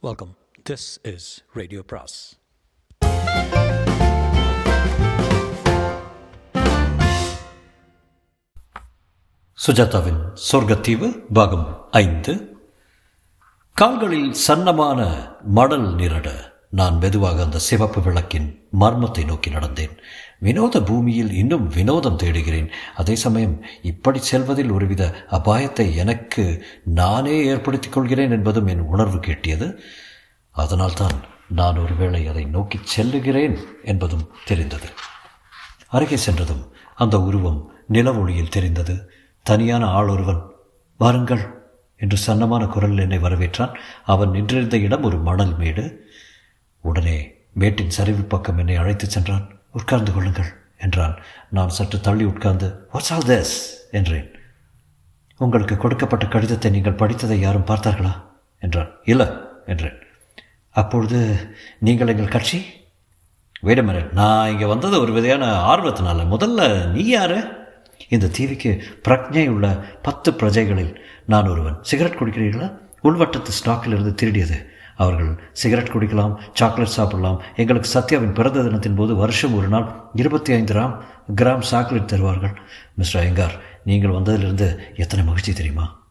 Welcome this is radio பிராஸ் சுஜாதாவின் சொர்க்கத்தீவு பாகம் ஐந்து. கால்களில் சன்னமான மடல் நிரட நான் மெதுவாக அந்த சிவப்பு விளக்கின் மர்மத்தை நோக்கி நடந்தேன். வினோத பூமியில் இன்னும் வினோதம் தேடுகிறேன். அதே சமயம் இப்படி செல்வதில் ஒருவித அபாயத்தை எனக்கு நானே ஏற்படுத்திக் கொள்கிறேன் என்பதும் என் உணர்வு கேட்டியது. அதனால்தான் நான் ஒருவேளை அதை நோக்கி செல்லுகிறேன் என்பதும் தெரிந்தது. அருகே சென்றதும் அந்த உருவம் நில ஒளியில் தெரிந்தது. தனியான ஆள் ஒருவன் வாருங்கள் என்று சன்னமான குரல் என்னை வரவேற்றான். அவன் நின்றிருந்த இடம் ஒரு மணல் மேடு. உடனே மேட்டின் சரிவு பக்கம் என்னை அழைத்துச் சென்றான். உட்கார்ந்து கொள்ளுங்கள் என்றான். நான் சற்று தள்ளி உட்கார்ந்து வாட்ஸ் ஆல் திஸ் என்றேன். உங்களுக்கு கொடுக்கப்பட்ட கடிதத்தை நீங்கள் படித்ததை யாரும் பார்த்தார்களா? என்றான். இல்லை என்றேன். அப்பொழுது நீங்கள் எங்கள் கட்சி? வேடமர நான் இங்கே வந்தது ஒரு விதையான ஆர்வத்தினால. முதல்ல நீ யாரு? இந்த தீவிக்கு பிரக்ஞை உள்ள பத்து பிரஜைகளில் நான் ஒருவன். சிகரெட் குடிக்கிறீர்களா? உள்வட்டத்து ஸ்டாக்கில் இருந்து திருடியது. அவர்கள் சிகரெட் குடிக்கலாம் சாக்லேட் சாப்பிடலாம். எங்களுக்கு சத்யாவின் பிறந்த தினத்தின் போது வருஷம் ஒரு நாள் இருபத்தி ஐந்து கிராம் கிராம் சாக்லேட் தருவார்கள். மிஸ்டர் ஐயங்கார் நீங்கள் வந்ததிலிருந்து எத்தனை மகிழ்ச்சி தெரியுமா?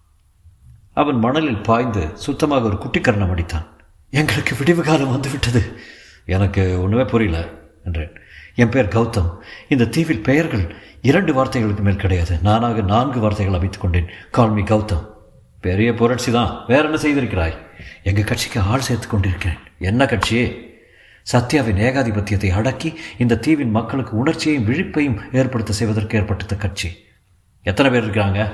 அவன் மணலில் பாய்ந்து சுத்தமாக ஒரு குட்டிக்கரணம் அடித்தான். எங்களுக்கு விடிவு காலம் வந்துவிட்டது. எனக்கு ஒன்றுமே புரியல என்றேன். என் பெயர் கௌதம். இந்த தீவில் பெயர்கள் இரண்டு வார்த்தைகளுக்கு மேல் கிடையாது. நானாக நான்கு வார்த்தைகள் அமைத்துக் கொண்டேன். Call me Gautam. பெரிய புரட்சி தான். வேற என்ன செய்திருக்கிறாய்? எங்கள் கட்சிக்கு ஆள் சேர்த்து கொண்டிருக்கிறேன். என்ன கட்சி சத்யாவின் ஏகாதிபத்தியத்தை அடக்கி இந்த தீவின் மக்களுக்கு உணர்ச்சியையும் விழிப்பையும் ஏற்படுத்த செய்வதற்கு ஏற்பட்ட கட்சி. எத்தனை பேர் இருக்கிறாங்க?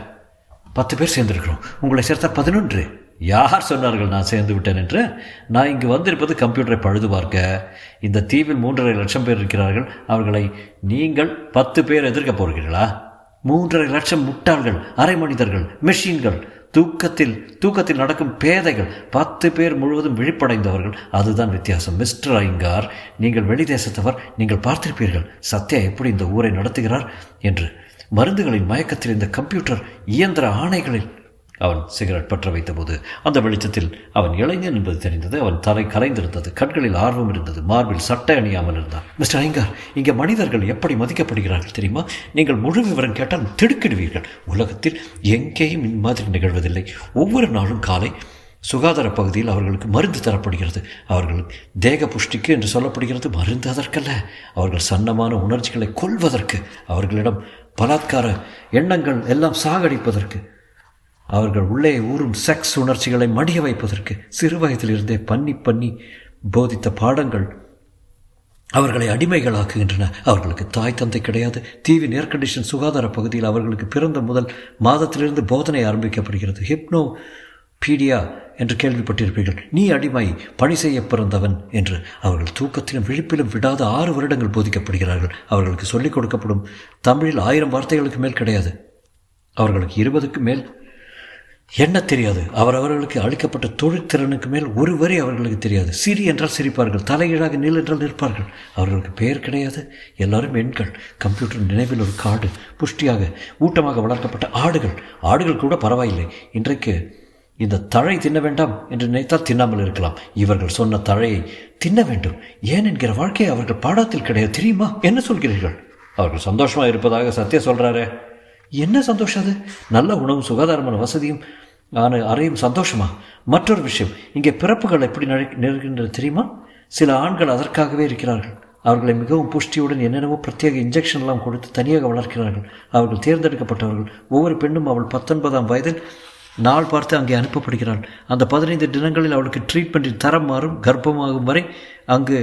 பத்து பேர் சேர்ந்திருக்கிறோம். உங்களை சேர்த்தா பதினொன்று. யார் சொன்னார்கள் நான் சேர்ந்து விட்டேன் என்று? நான் இங்கு வந்திருப்பது கம்ப்யூட்டரை பழுது பார்க்க. இந்த தீவில் மூன்றரை லட்சம் பேர் இருக்கிறார்கள். அவர்களை நீங்கள் பத்து பேர் எதிர்க்க போகிறீர்களா? மூன்றரை லட்சம் முட்டாள்கள் அரை மனிதர்கள் மெஷின்கள் தூக்கத்தில் தூக்கத்தில் நடக்கும் பேதைகள் பத்து பேர் முழுவதும் விழிப்படைந்தவர்கள். அதுதான் வித்தியாசம். மிஸ்டர் ஐங்கார் நீங்கள் வெளி தேசத்தவர் நீங்கள் பார்த்திருப்பீர்கள். சத்யா எப்படி இந்த ஊரை நடத்துகிறார் என்று. மருந்துகளின் மயக்கத்தில் இந்த கம்ப்யூட்டர் இயந்திர ஆணைகளில் அவன் சிகரெட் பற்ற வைத்தபோது அந்த வெளிச்சத்தில் அவன் இளைஞன் என்பது தெரிந்தது. அவன் தலை கலைந்திருந்தது கண்களில் ஆர்வம் இருந்தது. மார்பில் சட்டை அணியாமல் இருந்தான். மிஸ்டர் ஐங்கார் இங்கே மனிதர்கள் எப்படி மதிக்கப்படுகிறார்கள் தெரியுமா? நீங்கள் முழு விவரம் கேட்டால் திடுக்கிடுவீர்கள். உலகத்தில் எங்கேயும் இம்மாதிரி நிகழ்வதில்லை. ஒவ்வொரு நாளும் காலை சுகாதார பகுதியில் அவர்களுக்கு மருந்து தரப்படுகிறது. அவர்களுக்கு தேக புஷ்டிக்கு என்று சொல்லப்படுகிறது மருந்து அதற்கல்ல. அவர்கள் சன்னமான உணர்ச்சிகளை கொள்வதற்கு அவர்களிடம் பலாத்கார எண்ணங்கள் எல்லாம் சாகடிப்பதற்கு அவர்கள் உள்ளே ஊறும் செக்ஸ் உணர்ச்சிகளை மடிய வைப்பதற்கு சிறு வயதிலிருந்தே பண்ணி பண்ணி போதித்த பாடங்கள் அவர்களை அடிமைகளாக்குகின்றன. அவர்களுக்கு தாய் தந்தை கிடையாது. தீவின் ஏர் கண்டிஷன் சுகாதார பகுதியில் அவர்களுக்கு பிறந்த முதல் மாதத்திலிருந்து போதனை ஆரம்பிக்கப்படுகிறது. ஹிப்னோ பீடியா என்று கேள்விப்பட்டிருப்பீர்கள். நீ அடிமை பணி செய்ய பிறந்தவன் என்று அவர்கள் தூக்கத்திலும் விழிப்பிலும் விடாத ஆறு வருடங்கள் போதிக்கப்படுகிறார்கள். அவர்களுக்கு சொல்லிக் கொடுக்கப்படும் தமிழில் ஆயிரம் வார்த்தைகளுக்கு மேல் கிடையாது. அவர்களுக்கு இருபதுக்கு மேல் என்ன தெரியாது? அவர் அவர்களுக்கு அளிக்கப்பட்ட தொழிற்திறனுக்கு மேல் ஒரு வரி அவர்களுக்கு தெரியாது. சிரி என்றால் சிரிப்பார்கள் தலைகீழாக நீள் என்றால் நிற்பார்கள். அவர்களுக்கு பெயர் கிடையாது. எல்லாரும் எண்கள் கம்ப்யூட்டர் நினைவில் ஒரு காடு புஷ்டியாக ஊட்டமாக வளர்க்கப்பட்ட ஆடுகள். ஆடுகள் கூட பரவாயில்லை. இன்றைக்கு இந்த தழை தின்ன வேண்டாம் என்று நினைத்தால் தின்னாமல் இருக்கலாம். இவர்கள் சொன்ன தழையை தின்ன வேண்டும். ஏன் என்கிற வாழ்க்கையை அவர்கள் பாடத்தில் கிடையாது தெரியுமா? என்ன சொல்கிறீர்கள்? அவர்கள் சந்தோஷமாக இருப்பதாக சத்யா சொல்கிறாரே என்ன சந்தோஷம் அது? நல்ல உணவும் சுகாதாரமான வசதியும் ஆன அறையும் சந்தோஷமா? மற்றொரு விஷயம் இங்கே பிறப்புகள் எப்படி நிகழ்கின்றது தெரியுமா? சில ஆண்கள் அதற்காகவே இருக்கிறார்கள். அவர்களை மிகவும் புஷ்டியுடன் என்னென்னவோ பிரத்யேக இன்ஜெக்ஷன் எல்லாம் கொடுத்து தனியாக வளர்க்கிறார்கள். அவர்கள் தேர்ந்தெடுக்கப்பட்டவர்கள். ஒவ்வொரு பெண்ணும் அவள் பத்தொன்பதாம் வயதில் நாள் பார்த்து அங்கே அனுப்பப்படுகிறாள். அந்த பதினைந்து தினங்களில் அவளுக்கு ட்ரீட்மெண்ட்டின் தரம் மாறும் கர்ப்பமாகும் வரை அங்கு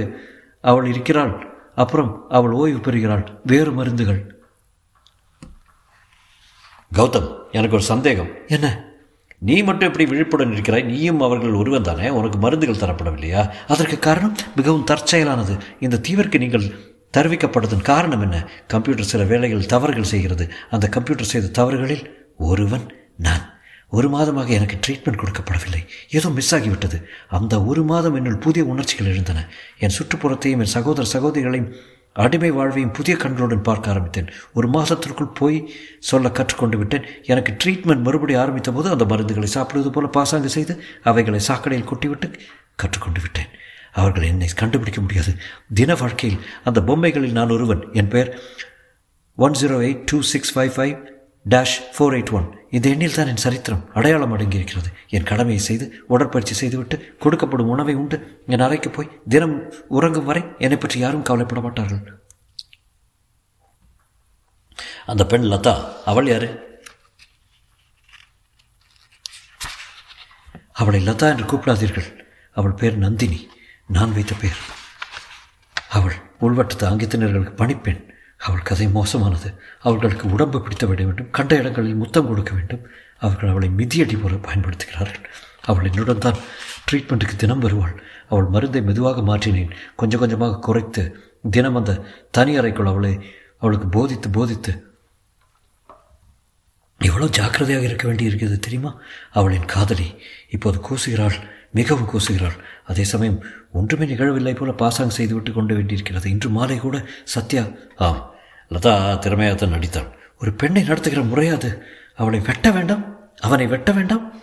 அவள் இருக்கிறாள். அப்புறம் அவள் ஓய்வு பெறுகிறாள். வேறு மருந்துகள். கௌதம் எனக்கு ஒரு சந்தேகம். என்ன? நீ மட்டும் எப்படி விழிப்புடன் இருக்கிறாய்? நீயும் அவர்கள் ஒருவன் தானே? உனக்கு மருந்துகள் தரப்படவில்லையா? அதற்கு காரணம்? மிகவும் தற்செயலானது. இந்த தீவிற்கு நீங்கள் தெரிவிக்கப்பட்டதன் காரணம் என்ன? கம்ப்யூட்டர் சில வேலைகள் தவறுகள் செய்கிறது. அந்த கம்ப்யூட்டர் செய்த தவறுகளில் ஒருவன் நான். ஒரு மாதமாக எனக்கு ட்ரீட்மெண்ட் கொடுக்கப்படவில்லை. ஏதோ மிஸ் ஆகிவிட்டது. அந்த ஒரு மாதம் என்னுள் புதிய உணர்ச்சிகள் எழுந்தன. என் சுற்றுப்புறத்தையும் என் சகோதர சகோதரிகளையும் அடிமை வாழ்வையும் புதிய கண்களுடன் பார்க்க ஆரம்பித்தேன். ஒரு மாதத்திற்குள் போய் சொல்ல கற்றுக்கொண்டு விட்டேன். எனக்கு ட்ரீட்மெண்ட் மறுபடி ஆரம்பித்த போது அந்த மருந்துகளை சாப்பிடுவது போல பாசாங்கு செய்து அவைகளை சாக்கடையில் கொட்டிவிட்டு கற்றுக்கொண்டு விட்டேன். அவர்கள் என்னை கண்டுபிடிக்க முடியாது. தின வாழ்க்கையில் அந்த பொம்மைகளில் நான் ஒருவன். என் பெயர் one zero eight two six five five dash four eight one. இந்த எண்ணில் தான் என் சரித்திரம் அடையாளம் அடங்கியிருக்கிறது. என் கடமையை செய்து உடற்பயிற்சி செய்துவிட்டு கொடுக்கப்படும் உணவை உண்டு. என் அறைக்கு போய் தினம் உறங்கும் வரை என்னை பற்றி யாரும் கவலைப்பட மாட்டார்கள். அந்த பெண் லதா அவள் யாரு? அவளை லதா என்று கூப்பிடாதீர்கள். அவள் பேர் நந்தினி. நான் வைத்த பெயர் அவள் உள்வட்டத்து அங்கத்தினர்களுக்கு பணிப்பெண். அவள் கதை மோசமானது. அவர்களுக்கு உடம்பு பிடித்து விட வேண்டும். கண்ட இடங்களில் முத்தம் கொடுக்க வேண்டும். அவர்கள் அவளை மிதியடி போல பயன்படுத்துகிறார்கள். அவள் என்னுடன் தான் ட்ரீட்மெண்ட்டுக்கு தினம் வருவாள். அவள் மருந்தை மெதுவாக மாற்றினேன். கொஞ்சம் கொஞ்சமாக குறைத்து தினம் அந்த தனி அறைக்குள் அவளை அவளுக்கு போதித்து போதித்து எவ்வளோ ஜாக்கிரதையாக இருக்க வேண்டி இருக்கிறது தெரியுமா? அவளின் காதலி இப்போது கூசுகிறாள். மிகவும் கூசுகிறாள். அதே சமயம் ஒன்றுமே நிகழவில்லை போல பாசாங் செய்துவிட்டு கொண்டு வேண்டியிருக்கிறது. இன்று மாலை கூட சத்யா ஆம் லதா திறமையாகத்தான் நடித்தாள் ஒரு பெண்ணை நடத்துகிற முறையாது அவளை வெட்ட வேண்டாம். அவனை வெட்ட வேண்டாம்.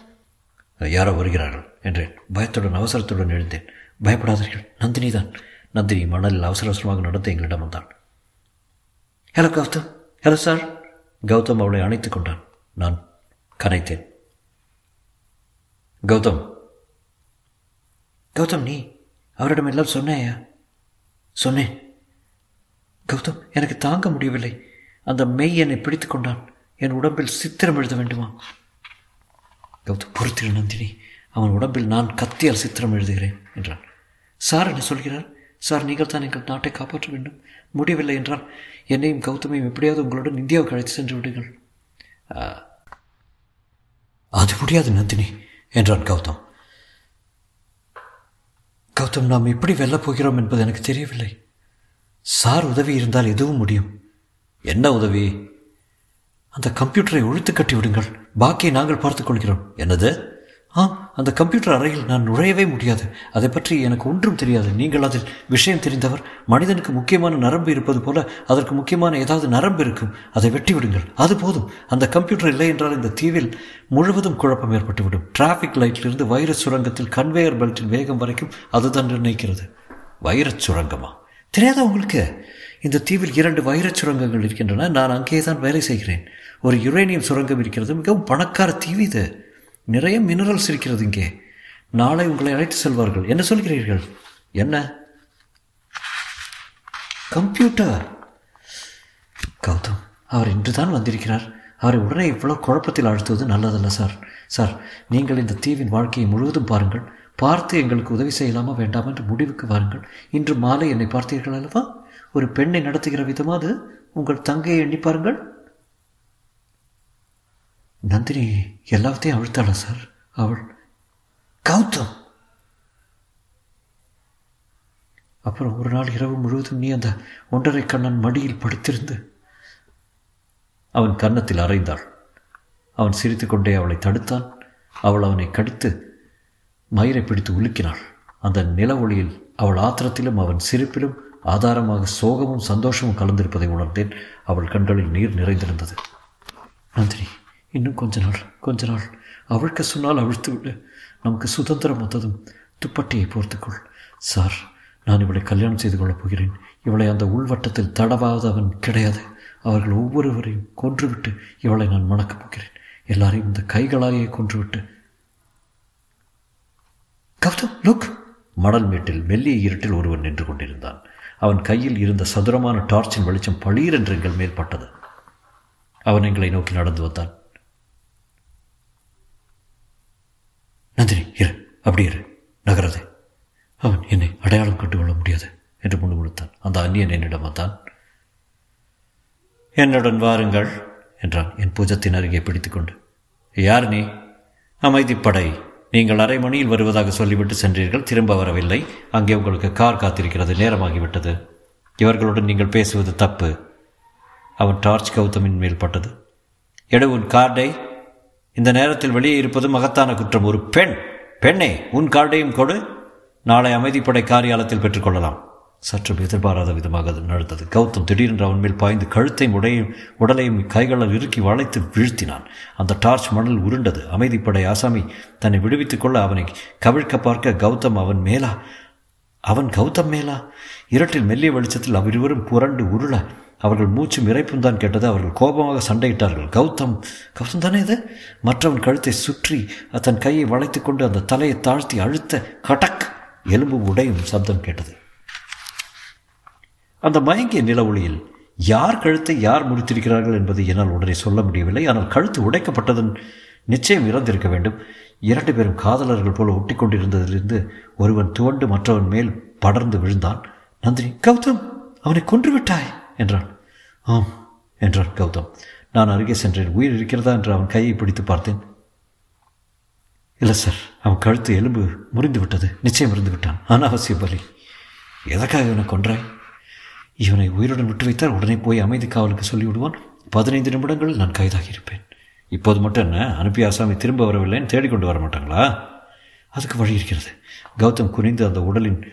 யாரோ வருகிறார்கள் என்றேன். பயத்துடன் அவசரத்துடன் எழுந்தேன். பயப்படாதீர்கள். நந்தினி தான். நந்தினி மணலில் அவசர அவசரமாக நடந்து எங்களிடம் வந்தாள் hello Gautam. Hello sir Gautam அவளை அணைத்துக் கொண்டான். நான் கனைத்தேன். கௌதம். கௌதம் நீ? அவரிடம் எல்லாம் சொன்னேயா சொன்னேன். கௌதம் எனக்கு தாங்க முடியவில்லை. அந்த மெய் என்னை பிடித்து கொண்டான். என் உடம்பில் சித்திரம் எழுத வேண்டுமா? கௌதம் பொறுத்திரு நந்தினி. அவன் உடம்பில் நான் கத்தியால் சித்திரம் எழுதுகிறேன் என்றான். சார் என்ன சொல்கிறார்? சார் நீங்கள் தான் எங்கள் நாட்டை காப்பாற்ற வேண்டும். முடியவில்லை என்றால் என்னையும் கௌதமையும் எப்படியாவது உங்களுடன் இந்தியாவுக்கு அழைத்து சென்று விடுங்கள். அது முடியாது நந்தினி என்றான் கௌதம். கௌதம் நாம் எப்படி வெல்லப் போகிறோம் என்பது எனக்கு தெரியவில்லை. சார் உதவி இருந்தால் எதுவும் முடியும். என்ன உதவி? அந்த கம்ப்யூட்டரை ஒழித்து கட்டி விடுங்கள். பாக்கியை நாங்கள் பார்த்துக்கொள்கிறோம் என்னது? ஆ அந்த கம்ப்யூட்டர் அறையில் நான் நுழையவே முடியாது. அதை பற்றி எனக்கு ஒன்றும் தெரியாது. நீங்கள் அதில் விஷயம் தெரிந்தவர் மனிதனுக்கு முக்கியமான நரம்பு இருப்பது போல அதற்கு முக்கியமான ஏதாவது நரம்பு இருக்கும். அதை வெட்டி விடுங்கள். அது போதும். அந்த கம்ப்யூட்டர் இல்லை என்றால் இந்த தீவில் முழுவதும் குழப்பம் ஏற்பட்டுவிடும். டிராஃபிக் லைட்டிலிருந்து வைரஸ் சுரங்கத்தில் கன்வேயர் பெல்ட்டின் வேகம் வரைக்கும் அதுதான் நிர்ணயிக்கிறது. வைரஸ் சுரங்கமா? தெரியாதா உங்களுக்கு? இந்த தீவில் இரண்டு வைரச் சுரங்கங்கள் இருக்கின்றன. நான் அங்கே தான் வேலை செய்கிறேன். ஒரு யுரேனியம் சுரங்கம் இருக்கிறது. மிகவும் பணக்கார தீவு இது. நிறைய மினரல்ஸ் இருக்கிறது இங்கே. நாளை உங்களை அழைத்து செல்வார்கள். என்ன சொல்கிறீர்கள்? என்ன? கம்ப்யூட்டர். கௌதம் அவர் இன்று தான் வந்திருக்கிறார். அவரை உடனே இவ்வளோ குழப்பத்தில் அழுத்துவது நல்லதல்ல சார். சார் நீங்கள் இந்த தீவின் வாழ்க்கையை முழுவதும் பாருங்கள். பார்த்து எங்களுக்கு உதவி செய்யலாமா வேண்டாமா என்று முடிவுக்கு வாருங்கள். இன்று மாலை என்னை பார்த்தீர்கள் அல்லவா? ஒரு பெண்ணை நடத்துகிற விதமாவது உங்கள் தங்கையை எண்ணி பாருங்கள். நந்தினி எல்லாத்தையும் அழுத்தாளா சார்? அவள் கௌதம்! அப்புறம் ஒரு நாள் இரவு முழுவதும் நீ அந்த ஒன்றரை கண்ணன் மடியில் படுத்திருந்து அவன் கன்னத்தில் அறைந்தாள். அவன் சிரித்துக்கொண்டே அவளை தடுத்தான். அவள் அவனை கடித்து மயிரை பிடித்து உலுக்கினாள். அந்த நில ஒளியில் அவள் ஆத்திரத்திலும் அவன் சிரிப்பிலும் ஆதாரமாக சோகமும் சந்தோஷமும் கலந்திருப்பதை உணர்ந்தேன். அவள் கண்களில் நீர் நிறைந்திருந்தது. நந்தினி இன்னும் கொஞ்ச நாள் கொஞ்ச நாள். அவளுக்கு சொன்னால் அவிழ்த்து விடு நமக்கு சுதந்திரம் வந்ததும் துப்பட்டியை போர்த்துக்கொள். சார் நான் இவளை கல்யாணம் செய்து கொள்ளப் போகிறேன். இவளை அந்த உள்வட்டத்தில் தடவாதவன் கிடையாது. அவர்கள் ஒவ்வொருவரையும் கொன்றுவிட்டு இவளை நான் மணக்கப் போகிறேன். எல்லாரையும் இந்த கைகளாலேயே கொன்றுவிட்டு கௌதம் லுக் மணல் மேட்டில் மெல்லிய இருட்டில் ஒருவன் நின்று கொண்டிருந்தான். அவன் கையில் இருந்த சதுரமான டார்ச்சின் வெளிச்சம் பளீரென்று எங்கள் மேல் பட்டது. அவன் எங்களை நோக்கி நடந்து வந்தான். நந்தினி இரு. அப்படி இரு. நகரது. அவன் என்னை அடையாளம் கட்டுக்கொள்ள முடியாது என்று முணுமுணுத்தான். அந்த அந்நியன் என்னிடம் வந்தான். என்னுடன் வாருங்கள் என்றான். என் பூஜத்தின் அருகே பிடித்துக்கொண்டு. யார் நீ? அமைதிப்படை. நீங்கள் அரை மணியில் வருவதாக சொல்லிவிட்டு சென்றீர்கள் திரும்ப வரவில்லை. அங்கே உங்களுக்கு கார் காத்திருக்கிறது நேரமாகிவிட்டது. இவர்களுடன் நீங்கள் பேசுவது தப்பு. அவன் டார்ச் கௌதமின் மேல் பட்டது. எடு உன் கார்டை. இந்த நேரத்தில் வெளியே இருப்பது மகத்தான குற்றம். ஒரு பெண் பெண்ணே உன் கார்டையும் கொடு. நாளை அமைதிப்படை காரியாலயத்தில் பெற்றுக்கொள்ளலாம். சற்றும் எதிர்பாராத விதமாக அது நடந்தது. கௌதம் திடீரென்று அவன் மேல் பாய்ந்து கழுத்தையும் உடையும் உடலையும் கைகளால் இறுக்கி வளைத்து வீழ்த்தினான். அந்த டார்ச் மணல் உருண்டது. அமைதிப்படை ஆசாமி தன்னை விடுவித்துக் கொள்ள அவனை கவிழ்க்க பார்க்க கௌதம் அவன் மேலா? அவன் கௌதம் மேலா? இருட்டில் மெல்லிய வெளிச்சத்தில் அவ்விருவரும் புரண்டு உருள அவர்கள் மூச்சு இறைப்பும் தான் கேட்டது. அவர்கள் கோபமாக சண்டையிட்டார்கள். கௌதம் கௌதம் தானே இது? மற்றவன் கழுத்தை சுற்றி தன் கையை வளைத்து கொண்டு அந்த தலையை தாழ்த்தி அழுத்த கடக் எலும்பு உடையும் சப்தம் கேட்டது. அந்த மயங்கிய நில ஒளியில் யார் கழுத்தை யார் முறித்திருக்கிறார்கள் என்பதை என்னால் உடனே சொல்ல முடியவில்லை. ஆனால் கழுத்து உடைக்கப்பட்டதன் நிச்சயம் இறந்திருக்க வேண்டும். இரண்டு பேரும் காதலர்கள் போல ஒட்டி கொண்டிருந்ததிலிருந்து ஒருவன் துவண்டு மற்றவன் மேல் படர்ந்து விழுந்தான். நந்தினி கௌதம் அவனை கொன்று விட்டாய்! என்றான். ஆம் என்றான் கௌதம். நான் அருகே சென்றேன். உயிர் இருக்கிறதா? என்று அவன் கையை பிடித்து பார்த்தேன். இல்லை சார் அவன் கழுத்து எலும்பு முறிந்து விட்டது. நிச்சயம் இருந்து விட்டான். அனாவசிய பலி. எதற்காக இவனை கொன்றாய்? இவனை உயிருடன் விட்டு வைத்தால் உடனே போய் அமைதி காவலுக்கு சொல்லிவிடுவான். பதினைந்து நிமிடங்கள் நான் கைதாகி இருப்பேன். இப்போது மட்டும் என்ன? அனுப்பி ஆசாமி திரும்ப வரவில்லைன்னு தேடிக்கொண்டு வர மாட்டாங்களா? அதுக்கு வழி இருக்கிறது. கௌதம் குனிந்து அந்த உடலின்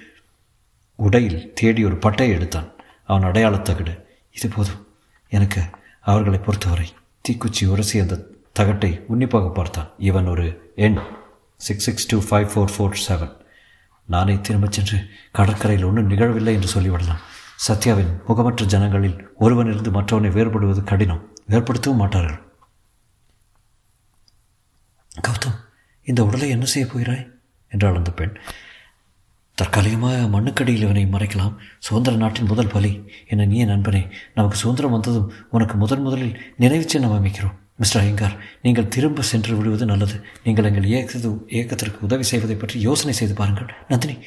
உடையில் தேடி ஒரு பட்டையை எடுத்தான். அவன் அடையாளத் தகடு. இது போதும். எனக்கு அவர்களை பொறுத்தவரை தீக்குச்சி உரசி அந்த தகட்டை உன்னிப்பாக பார்த்தான். இவன் ஒரு எண். Six six two five four four seven நானே திரும்பச் சென்று கடற்கரையில் ஒன்றும் நிகழவில்லை என்று சொல்லிவிடலாம். சத்யாவின் முகமற்ற ஜனங்களில் ஒருவனிருந்து மற்றவனை வேறுபடுவது கடினம். வேறுபடுத்தவும் மாட்டார்கள். கௌதம் இந்த உடலை என்ன செய்ய போகிறாய்? என்றாள் அந்த பெண். தற்காலிகமாக மண்ணுக்கடியில் இவனை மறைக்கலாம். சுதந்திர நாட்டின் முதல் பலி. என நீ நண்பனே நமக்கு சுதந்திரம் வந்ததும் உனக்கு முதன் முதலில் நினைவு சின்னம் அமைக்கிறோம். மிஸ்டர் ஐயங்கார் நீங்கள் திரும்ப சென்று விடுவது நல்லது. நீங்கள் எங்கள் இயக்கத்து இயக்கத்திற்கு உதவி செய்வதை பற்றி யோசனை செய்து பாருங்கள். நந்தினி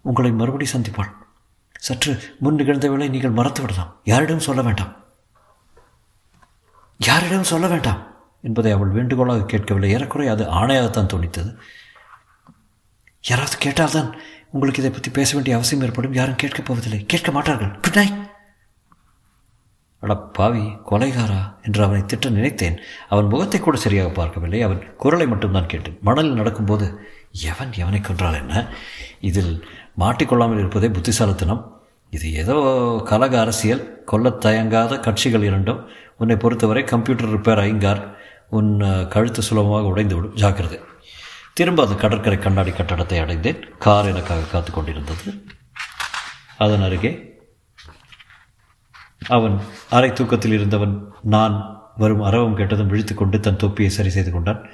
உங்களை மறுபடி சந்திப்பாள். சற்று முன் நிகழ்ந்தவளை நீங்கள் மறத்து விடலாம் யாரிடம் சொல்ல வேண்டாம். யாரிடம் சொல்ல வேண்டாம். என்பதை அவள் வேண்டுகோளாக கேட்கவில்லை. ஏறக்குறைய அது ஆணையாகத்தான் தோணித்தது. யாராவது கேட்டால்தான் உங்களுக்கு இதை பற்றி பேச வேண்டிய அவசியம் ஏற்படும். யாரும் கேட்கப் போவதில்லை. கேட்க மாட்டார்கள். குட் நைட் அட பாவி கொலைகாரா என்று அவனை திட்ட நினைத்தேன். அவன் முகத்தை கூட சரியாக பார்க்கவில்லை. அவன் குரலை மட்டும்தான் கேட்டேன். மணலில் நடக்கும்போது எவன் எவனை கொன்றால் என்ன? இதில் மாட்டிக்கொள்ளாமல் இருப்பதே புத்திசாலித்தனம். இது ஏதோ கலக அரசியல் கொல்லத் தயங்காத கட்சிகள் இரண்டும். உன்னை பொறுத்தவரை கம்ப்யூட்டர் ரிப்பேர் ஐங்கார். உன் கழுத்து சுலபமாக உடைந்துவிடும். ஜாக்கிரதை. திரும்ப அந்த கடற்கரை கண்ணாடி கட்டடத்தை அடைந்தேன். கார் எனக்காக காத்து கொண்டிருந்தது. அதன் அருகே அவன் அரை தூக்கத்தில் இருந்தவன் நான் வரும் அரவம் கேட்டதும் விழித்து கொண்டு தன் தொப்பியை சரி செய்து கொண்டான்.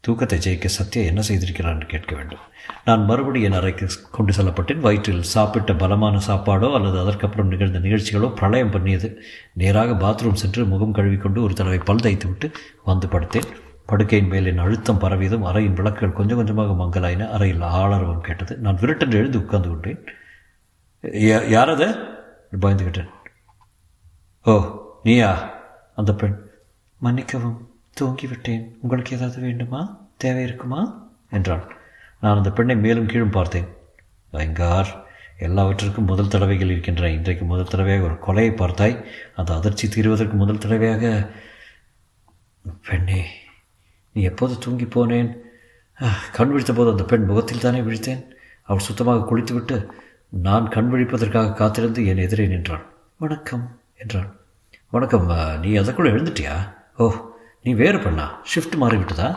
தூக்கத்தை ஜெயிக்க சத்யா என்ன செய்திருக்கிறான் என்று கேட்க வேண்டும். நான் மறுபடியும் என் அறைக்கு கொண்டு செல்லப்பட்டேன். வயிற்றில் சாப்பிட்ட பலமான சாப்பாடோ அல்லது அதற்கப்புறம் நிகழ்ந்த நிகழ்ச்சிகளோ பிரளயம் பண்ணியது. நேராக பாத்ரூம் சென்று முகம் கழுவிக்கொண்டு ஒரு தடவை பல் தைத்து விட்டு வந்து படுத்தேன். படுக்கையின் மேல் என் அழுத்தம் பரவியதும் அறையின் விளக்குகள் கொஞ்சம் கொஞ்சமாக மங்கலாயின. அறையில் ஆளரவம் கேட்டது. நான் விரட்டென்று எழுந்து உட்கார்ந்து கொண்டேன். யாரது? பயந்துகிட்டேன் ஓ நீயா? அந்த பெண். மன்னிக்கவும். தூங்கிவிட்டேன். உங்களுக்கு ஏதாவது வேண்டுமா? தேவை இருக்குமா? என்றாள் நான் அந்த பெண்ணை மேலும் கீழும் பார்த்தேன். ஐங்கார் எல்லாவற்றிற்கும் முதல் தடவைகள் இருக்கின்றன. இன்றைக்கு முதல் தடவையாக ஒரு கொலையை பார்த்தாய். அந்த அதிர்ச்சி தீர்வதற்கு முதல் தடவையாக பெண்ணே நீ எப்போது தூங்கி போனேன்? கண் விழித்த போது அந்த பெண் முகத்தில் தானே விழித்தேன். அவள் சுத்தமாக குளித்துவிட்டு நான் கண் விழிப்பதற்காக காத்திருந்து என் எதிரே நின்றாள். வணக்கம். என்றாள் வணக்கம் நீ அதற்குள்ளே எழுந்துட்டியா? ஓ நீ வேறு பெண்ணா? ஷிஃப்ட் மாறிவிட்டதா?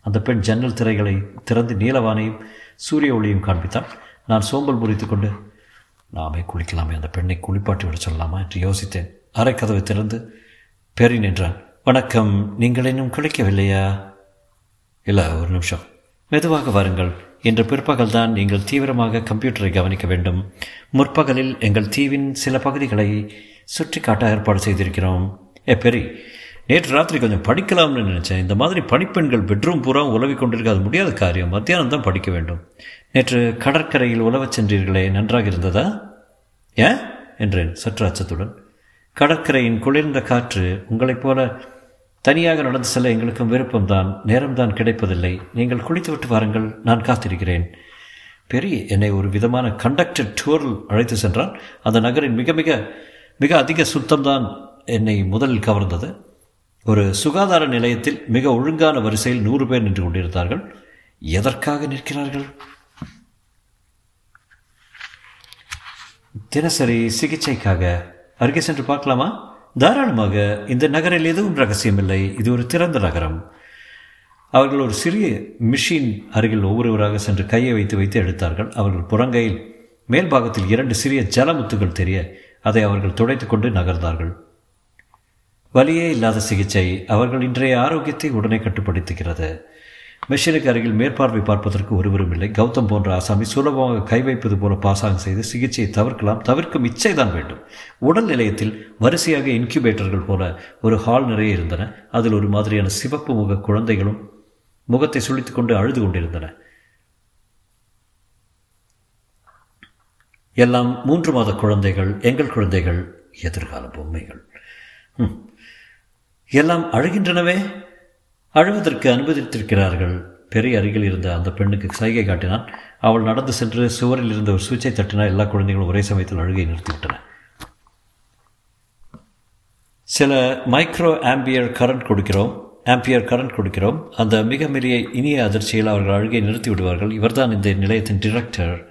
அந்த பெண் ஜன்னல் திரைகளை திறந்து நீலவானையும் சூரிய ஒளியும் காண்பித்தான் நான் சோம்பல் முறித்து கொண்டு நாமே குளிக்கலாமே அந்த பெண்ணை குளிப்பாட்டி விட சொல்லலாமா? என்று யோசித்தேன். அரை கதவை திறந்து பெரி நின்றான். வணக்கம் நீங்கள் இன்னும் குளிக்கவில்லையா? இல்லை ஒரு நிமிஷம். மெதுவாக வாருங்கள். இன்று பிற்பகல் தான் நீங்கள் தீவிரமாக கம்ப்யூட்டரை கவனிக்க வேண்டும். முற்பகலில் எங்கள் தீவின் சில பகுதிகளை சுற்றி காட்ட ஏற்பாடு செய்திருக்கிறோம். ஏ பெரி நேற்று ராத்திரி கொஞ்சம் படிக்கலாம்னு நினச்சேன். இந்த மாதிரி பணிப்பெண்கள் பெட்ரூம் பூரா உலவி கொண்டிருக்க. அது முடியாத காரியம். மத்தியானம் தான் படிக்க வேண்டும். நேற்று கடற்கரையில் உலவச் சென்றீர்களே நன்றாக இருந்ததா? ஏன் என்றேன் சற்று அச்சத்துடன் கடற்கரையின் குளிர்ந்த காற்று உங்களைப் போல தனியாக நடந்து செல்ல எங்களுக்கும் விருப்பம்தான். நேரம்தான் கிடைப்பதில்லை. நீங்கள் குளித்துவிட்டு வாருங்கள். நான் காத்திருக்கிறேன். பெரிய என்னை ஒரு விதமான கண்டக்டர் டூரில் அழைத்து சென்றான். அந்த நகரின் மிக மிக மிக அதிக சுத்தம்தான் என்னை முதலில் கவர்ந்தது. ஒரு சுகாதார நிலையத்தில் மிக ஒழுங்கான வரிசையில் நூறு பேர் நின்று கொண்டிருந்தார்கள். எதற்காக நிற்கிறார்கள்? தினசரி சிகிச்சைக்காக அருகே சென்று பார்க்கலாமா? தாராளமாக இந்த நகரில் எதுவும் ரகசியமில்லை. இது ஒரு திறந்த நகரம். அவர்கள் ஒரு சிறிய மிஷின் அருகில் ஒவ்வொருவராக சென்று கையை வைத்து வைத்து எடுத்தார்கள். அவர்கள் புறங்கையில் மேல்பாகத்தில் இரண்டு சிறிய ஜலமுத்துகள் தெரிய அதை அவர்கள் துடைத்துக்கொண்டு நகர்ந்தார்கள். வலியே இல்லாத சிகிச்சை அவர்கள் இன்றைய ஆரோக்கியத்தை உடனே கட்டுப்படுத்துகிறது. மிஷினுக்கு அருகில் மேற்பார்வை பார்ப்பதற்கு ஒருவரும் இல்லை. கௌதம் போன்ற ஆசாமி சுலபமாக கை வைப்பது போல பாசாங்கம் செய்து சிகிச்சையை தவிர்க்கலாம். தவிர்க்கும் இச்சை தான் வேண்டும். உடல் நிலையத்தில் வரிசையாக இன்குபேட்டர்கள் போல ஒரு ஹால் நிறைய இருந்தன. அதில் ஒரு மாதிரியான சிவப்பு முக குழந்தைகளும் முகத்தை சுழித்துக் கொண்டு அழுது கொண்டிருந்தன. எல்லாம் மூன்று மாத குழந்தைகள் எங்கள் குழந்தைகள் எதிர்கால பொம்மைகள். ம் எல்லாம் அழுகின்றனவே? அழுவதற்கு அனுமதித்திருக்கிறார்கள். பெரிய அருகில் இருந்த அந்த பெண்ணுக்கு சைகை காட்டினான். அவள் நடந்து சென்று சுவரில் இருந்த ஒரு சுவிட்சை தட்டினால் எல்லா குழந்தைகளும் ஒரே சமயத்தில் அழுகை நிறுத்திவிட்டன. சில மைக்ரோ ஆம்பியர் கரண்ட் கொடுக்கிறோம். ஆம்பியர் கரண்ட் கொடுக்கிறோம். அந்த மிக மெலிய இனிய அதிர்ச்சியில் அவர்கள் அழுகை நிறுத்தி விடுவார்கள் இவர்தான் இந்த நிலையத்தின் டிரெக்டர்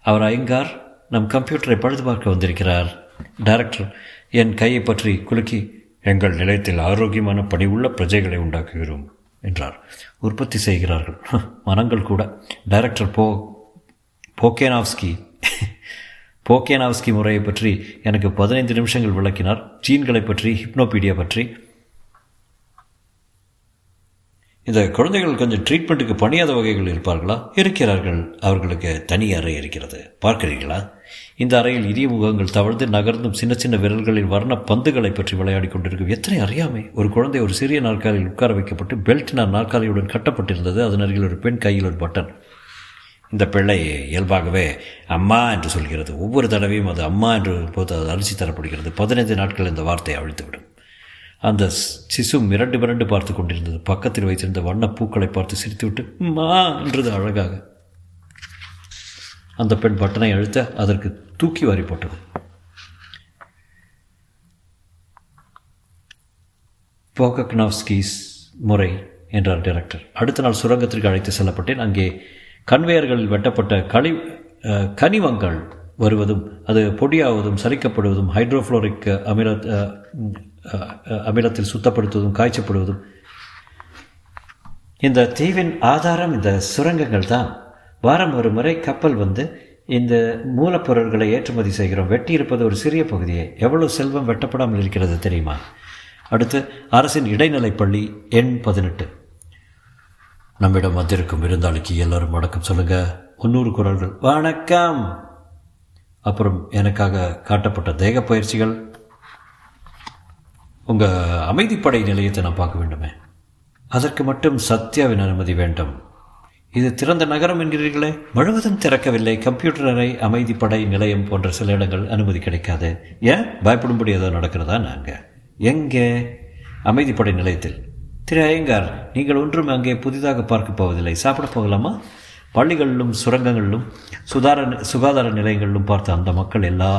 அவர் ஐங்கார் நம் கம்ப்யூட்டரை பழுது பார்க்க வந்திருக்கிறார். டைரக்டர் என் கையை பற்றி குலுக்கி எங்கள் நிலையத்தில் ஆரோக்கியமான பணிவுள்ள பிரஜைகளை உண்டாக்குகிறோம் என்றார். உற்பத்தி செய்கிறார்கள். மனங்கள் கூட. டைரக்டர் போ போக்கேனாவ்ஸ்கி. போக்கேனாவ்ஸ்கி முறையை பற்றி எனக்கு பதினைந்து நிமிஷங்கள் விளக்கினார். ஜீன்களை பற்றி ஹிப்னோபீடியா பற்றி. இந்த குழந்தைகள் கொஞ்சம் ட்ரீட்மெண்ட்டுக்கு பணியாத வகைகள் இருப்பார்களா? இருக்கிறார்கள். அவர்களுக்கு தனி அறை இருக்கிறது. பார்க்கிறீர்களா? இந்த அறையில் இரிய முகங்கள் தவழ்ந்து நகர்ந்தும் சின்ன சின்ன விரல்களில் வர்ண பந்துகளை பற்றி விளையாடி கொண்டிருக்கும் எத்தனை அறியாமை. ஒரு குழந்தை ஒரு சிறிய நாற்காலியில் உட்கார வைக்கப்பட்டு பெல்ட் நாற்காலியுடன் கட்டப்பட்டிருந்தது. அதன் அருகில் ஒரு பெண் கையில் ஒரு பட்டன் இந்த பிள்ளை இயல்பாகவே அம்மா என்று சொல்கிறது. ஒவ்வொரு தடவையும் அது அம்மா என்று போது அது அரிசி தரப்படுகிறது. பதினைந்து நாட்கள் இந்த வார்த்தையை அழித்துவிடும். அந்த சிசு மிரண்டு மிரண்டு பார்த்து கொண்டிருந்தது. பக்கத்தில் வைத்திருந்த வண்ண பூக்களை பார்த்து சிரித்துவிட்டு மா என்றது அழகாக. அந்த பெண் பட்டனை அழுத்த அதற்கு தூக்கி வாரி போட்டது. போகக்னாவ்ஸ்கீஸ் முறை என்றார் டைரக்டர். அடுத்த நாள் சுரங்கத்திற்கு அழைத்து செல்லப்பட்டேன். அங்கே கன்வேயர்களில் வெட்டப்பட்ட களி கனிமங்கள் வருவதும் அது பொடியாவதும் சலிக்கப்படுவதும் ஹைட்ரோஃப்ளோரிக் அமில அமிலத்தில் சுத்தப்படுத்துவதும் காய்ச்சப்படுவதும். இந்த தீவின் ஆதாரம் இந்த சுரங்கங்கள் தான் வாரம் ஒரு முறை கப்பல் வந்து இந்த மூலப்பொருட்களை ஏற்றுமதி செய்கிறோம். வெட்டி இருப்பது ஒரு சிறிய பகுதியே. எவ்வளவு செல்வம் வெட்டப்படாமல் இருக்கிறது தெரியுமா? அடுத்து அரசின் இடைநிலை பள்ளி எண் பதினெட்டு. நம்மிடம் வந்திருக்கும் விருந்தாளிக்கு எல்லாரும் வணக்கம் சொல்லுங்க. முன்னூறு குரல்கள். வணக்கம். அப்புறம் எனக்காக காட்டப்பட்ட தேக பயிற்சிகள். உங்கள் அமைதிப்படை நிலையத்தை நான் பார்க்க வேண்டுமே. அதற்கு மட்டும் சத்யாவின் அனுமதி வேண்டும். இது திறந்த நகரம் என்கிறீர்களே. முழுவதும் திறக்கவில்லை. கம்ப்யூட்டர் அறை அமைதிப்படை நிலையம் போன்ற சில இடங்கள் அனுமதி கிடைக்காது. ஏன்? பயப்படும்படி ஏதோ நடக்கிறதா நாங்கள் எங்கே? அமைதிப்படை நிலையத்தில். திரு ஐயங்கார் நீங்கள் ஒன்றும் அங்கே புதிதாக பார்க்க போவதில்லை. சாப்பிட போகலாமா? பள்ளிகளிலும் சுரங்கங்களிலும் சுதார சுகாதார நிலையங்களிலும் பார்த்த அந்த மக்கள் எல்லா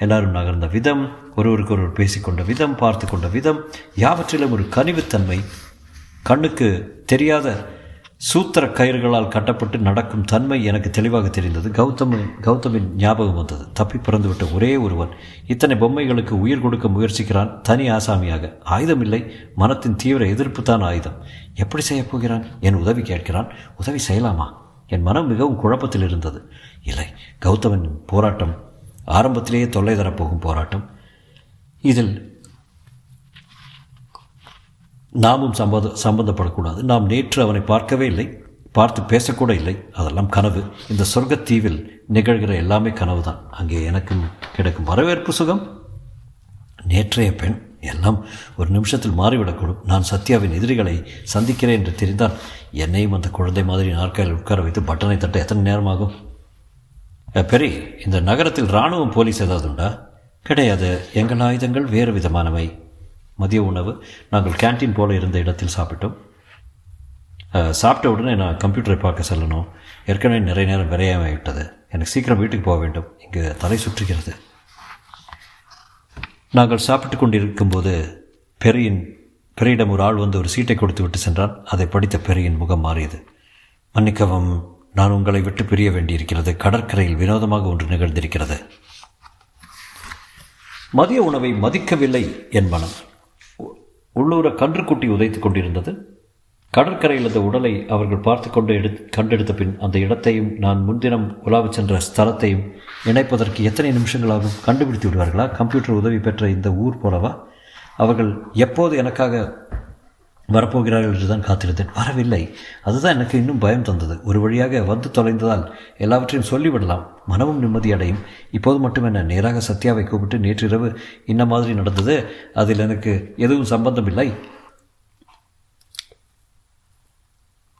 எல்லாரும் நகர்ந்த விதம் ஒருவருக்கு ஒருவர் பேசிக்கொண்ட விதம் பார்த்து கொண்ட விதம் யாவற்றிலும் ஒரு கனிவுத்தன்மை கண்ணுக்கு தெரியாத சூத்திர கயிறுகளால் கட்டப்பட்டு நடக்கும் தன்மை எனக்கு தெளிவாக தெரிந்தது. கௌதம் கௌதமின் ஞாபகம் வந்தது. தப்பி பிறந்துவிட்ட ஒரே ஒருவன் இத்தனை பொம்மைகளுக்கு உயிர் கொடுக்க முயற்சிக்கிறான் தனி ஆசாமியாக. ஆயுதம் இல்லை மனத்தின் தீவிர எதிர்ப்பு தான் ஆயுதம். எப்படி செய்யப் போகிறான்? என் உதவி கேட்கிறான். உதவி செய்யலாமா? என் மனம் மிகவும் குழப்பத்தில் இருந்தது. இல்லை கௌதமன் போராட்டம் ஆரம்பத்திலேயே தொல்லை தரப்போகும் போராட்டம். இதில் நாமும் சம்பந்த சம்பந்தப்படக்கூடாது. நாம் நேற்று அவனை பார்க்கவே இல்லை. பார்த்து பேசக்கூட இல்லை. அதெல்லாம் கனவு. இந்த சொர்க்கத்தீவில் நிகழ்கிற எல்லாமே கனவு தான் அங்கே எனக்கும் கிடைக்கும் வரவேற்பு சுகம். நேற்றைய பெண் எல்லாம் ஒரு நிமிஷத்தில் மாறிவிடக்கூடும். நான் சத்யாவின் எதிரிகளை சந்திக்கிறேன் என்று தெரிந்தால் என்னையும் அந்த குழந்தை மாதிரி நாற்காலில் உட்கார வைத்து பட்டனை தட்ட எத்தனை நேரமாகும்? பெரி இந்த நகரத்தில் இராணுவம் போலீஸ் ஏதாவது உண்டா? கிடையாது. எங்கள் ஆயுதங்கள் வேறு விதமானவை. மதிய உணவு. நாங்கள் கேண்டீன் போல இருந்த இடத்தில் சாப்பிட்டோம். சாப்பிட்ட உடனே நான் கம்ப்யூட்டரை பார்க்க செல்லணும். ஏற்கனவே நிறைய நேரம் விரையாமை விட்டது எனக்கு சீக்கிரம் வீட்டுக்கு போக வேண்டும். இங்கு தலை சுற்றுகிறது. நாங்கள் சாப்பிட்டு கொண்டிருக்கும்போது பெரியின் பெரியிடம் ஒரு ஆள் வந்து ஒரு சீட்டை கொடுத்து விட்டு சென்றான். அதை படித்த பெரியின் முகம் மாறியது. மன்னிக்கவும் நான் உங்களை விட்டு பிரிய வேண்டியிருக்கிறது. கடற்கரையில் வினோதமாக ஒன்று நிகழ்ந்திருக்கிறது. மதிய உணவை மதிக்கவில்லை என் மனம் உள்ளூர கன்றுக்குட்டி உதைத்துக் கொண்டிருந்தது. கடற்கரையில் அந்த உடலை அவர்கள் பார்த்து கொண்டு எடு கண்டெடுத்த பின் அந்த இடத்தையும் நான் முன்தினம் உலாவச் சென்ற ஸ்தலத்தையும் இணைப்பதற்கு எத்தனை நிமிஷங்களாகவும் கண்டுபிடித்து விடுவார்களா? கம்ப்யூட்டர் உதவி பெற்ற இந்த ஊர் போலவா? அவர்கள் எப்போது எனக்காக வரப்போகிறார்கள் என்று தான் காத்திருந்தேன். வரவில்லை. அதுதான் எனக்கு இன்னும் பயம் தந்தது. ஒரு வழியாக வந்து தொலைந்ததால் எல்லாவற்றையும் சொல்லிவிடலாம். மனமும் நிம்மதியடையும். இப்போது மட்டும் என்ன நேராக சத்யாவை கூப்பிட்டு நேற்றிரவு இன்ன மாதிரி நடந்தது? அதில் எனக்கு எதுவும் சம்பந்தம் இல்லை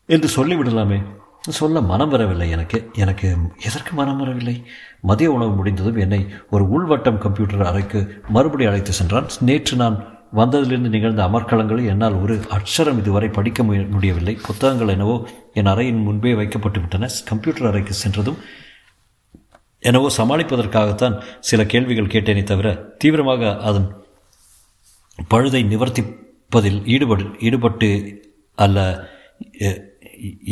என்று சொல்லிவிடலாமே. சொல்ல மனம் வரவில்லை எனக்கு. எனக்கு எதற்கு மனம் வரவில்லை? மதிய உணவு முடிந்ததும் என்னை ஒரு உள்வட்டம் கம்ப்யூட்டர் அறைக்கு மறுபடி அழைத்து சென்றான். நேற்று நான் வந்ததிலிருந்து நிகழ்ந்த அமர்க்களங்களை என்னால் ஒரு அக்ஷரம் இதுவரை படிக்க முடியவில்லை. புத்தகங்கள் என்னவோ என் அறையின் முன்பே வைக்கப்பட்டு விட்டன கம்ப்யூட்டர் அறைக்கு சென்றதும் என்னவோ சமாளிப்பதற்காகத்தான் சில கேள்விகள் கேட்டேனே தவிர தீவிரமாக அதன் பழுதை நிவர்த்திப்பதில் ஈடுபடு ஈடுபட்டு அல்ல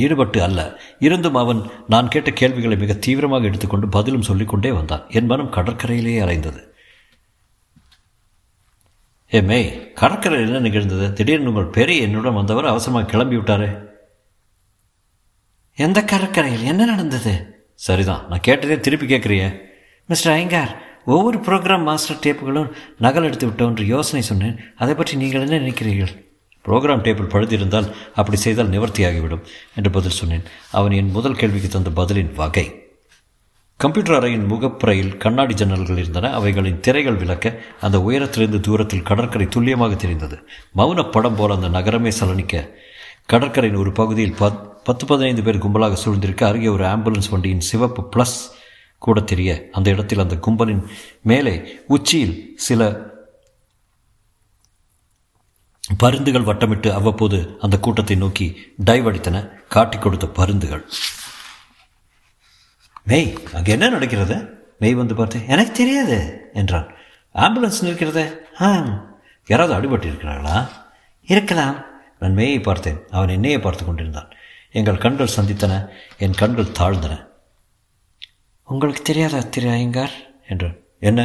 ஈடுபட்டு அல்ல. இருந்தும் அவன் நான் கேட்ட கேள்விகளை மிக தீவிரமாக எடுத்துக்கொண்டு பதிலும் சொல்லிக்கொண்டே வந்தான். என் மனம் கடற்கரையிலேயே அறைந்தது ஏ மே கடற்கரையில் என்ன நிகழ்ந்தது? திடீர்னு உங்கள் பெரிய என்னுடன் வந்தவர் அவசரமாக கிளம்பி விட்டாரே எந்த கடற்கரையில்? என்ன நடந்தது? சரிதான் நான் கேட்டதே திருப்பி கேட்குறியே மிஸ்டர் ஐயங்கார் ஒவ்வொரு ப்ரோக்ராம் மாஸ்டர் டேப்புகளும் நகல் எடுத்து விட்டோம் என்று யோசனை சொன்னேன். அதை பற்றி நீங்கள் என்ன நினைக்கிறீர்கள்? ப்ரோக்ராம் டேபிள் பழுதிருந்தால் அப்படி செய்தால் நிவர்த்தியாகிவிடும் என்று பதில் சொன்னேன். அவன் என் முதல் கேள்விக்கு தந்த பதிலின் வகை. கம்ப்யூட்டர் அறையின் முகப்புறையில் கண்ணாடி ஜன்னல்கள் இருந்தன. அவைகளின் திரைகள் விளக்க அந்த உயரத்திலிருந்து தூரத்தில் கடற்கரை துல்லியமாக தெரிந்தது. மௌன படம் போல அந்த நகரமே சலனிக்க. கடற்கரையின் ஒரு பகுதியில் பத் பத்து பதினைந்து பேர் கும்பலாக சூழ்ந்திருக்க அருகே ஒரு ஆம்புலன்ஸ் வண்டியின் சிவப்பு ப்ளஸ் கூட தெரிய அந்த இடத்தில் அந்த கும்பலின் மேலே உச்சியில் சில பருந்துகள் வட்டமிட்டு அவ்வப்போது அந்த கூட்டத்தை நோக்கி டைவ் அடித்தன. காட்டிக் கொடுத்த பருந்துகள். மெய் அங்கே என்ன நடக்கிறது? மெய் வந்து பார்த்து எனக்கு தெரியாது என்றான். ஆம்புலன்ஸ் நிற்கிறதே. ஆ யாராவது அடிபட்டு இருக்கிறார்களா இருக்கலாம். நான் மேயை பார்த்தேன். அவன் என்னையே பார்த்து கொண்டிருந்தான். எங்கள் கண்கள் சந்தித்தன என் கண்கள் தாழ்ந்தன. உங்களுக்கு தெரியாதா திரு ஐயங்கார்? என்றான். என்ன?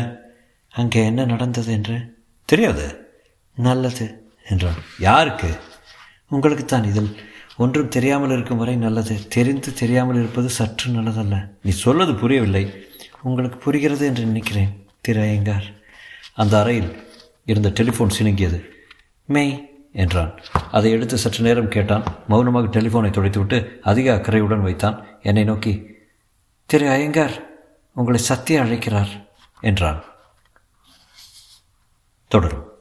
அங்கே என்ன நடந்தது என்று? தெரியாது. நல்லது என்றான். யாருக்கு? உங்களுக்கு தான் இதில் ஒன்றும் தெரியாமல் இருக்கும் வரை நல்லது. தெரிந்து தெரியாமல் இருப்பது சற்று நல்லதல்ல. நீ சொல்வது புரியவில்லை. உங்களுக்கு புரிகிறது என்று நினைக்கிறேன் திரு ஐயங்கார். அந்த அறையில் இருந்த டெலிஃபோன் சினுங்கியது மெய் என்றான். அதை எடுத்து சற்று நேரம் கேட்டான். மௌனமாக டெலிஃபோனை துடைத்துவிட்டு அதிக அக்கறையுடன் வைத்தான். என்னை நோக்கி திரு ஐயங்கார் உங்களை சத்திய அழைக்கிறார் என்றான். தொடரும்.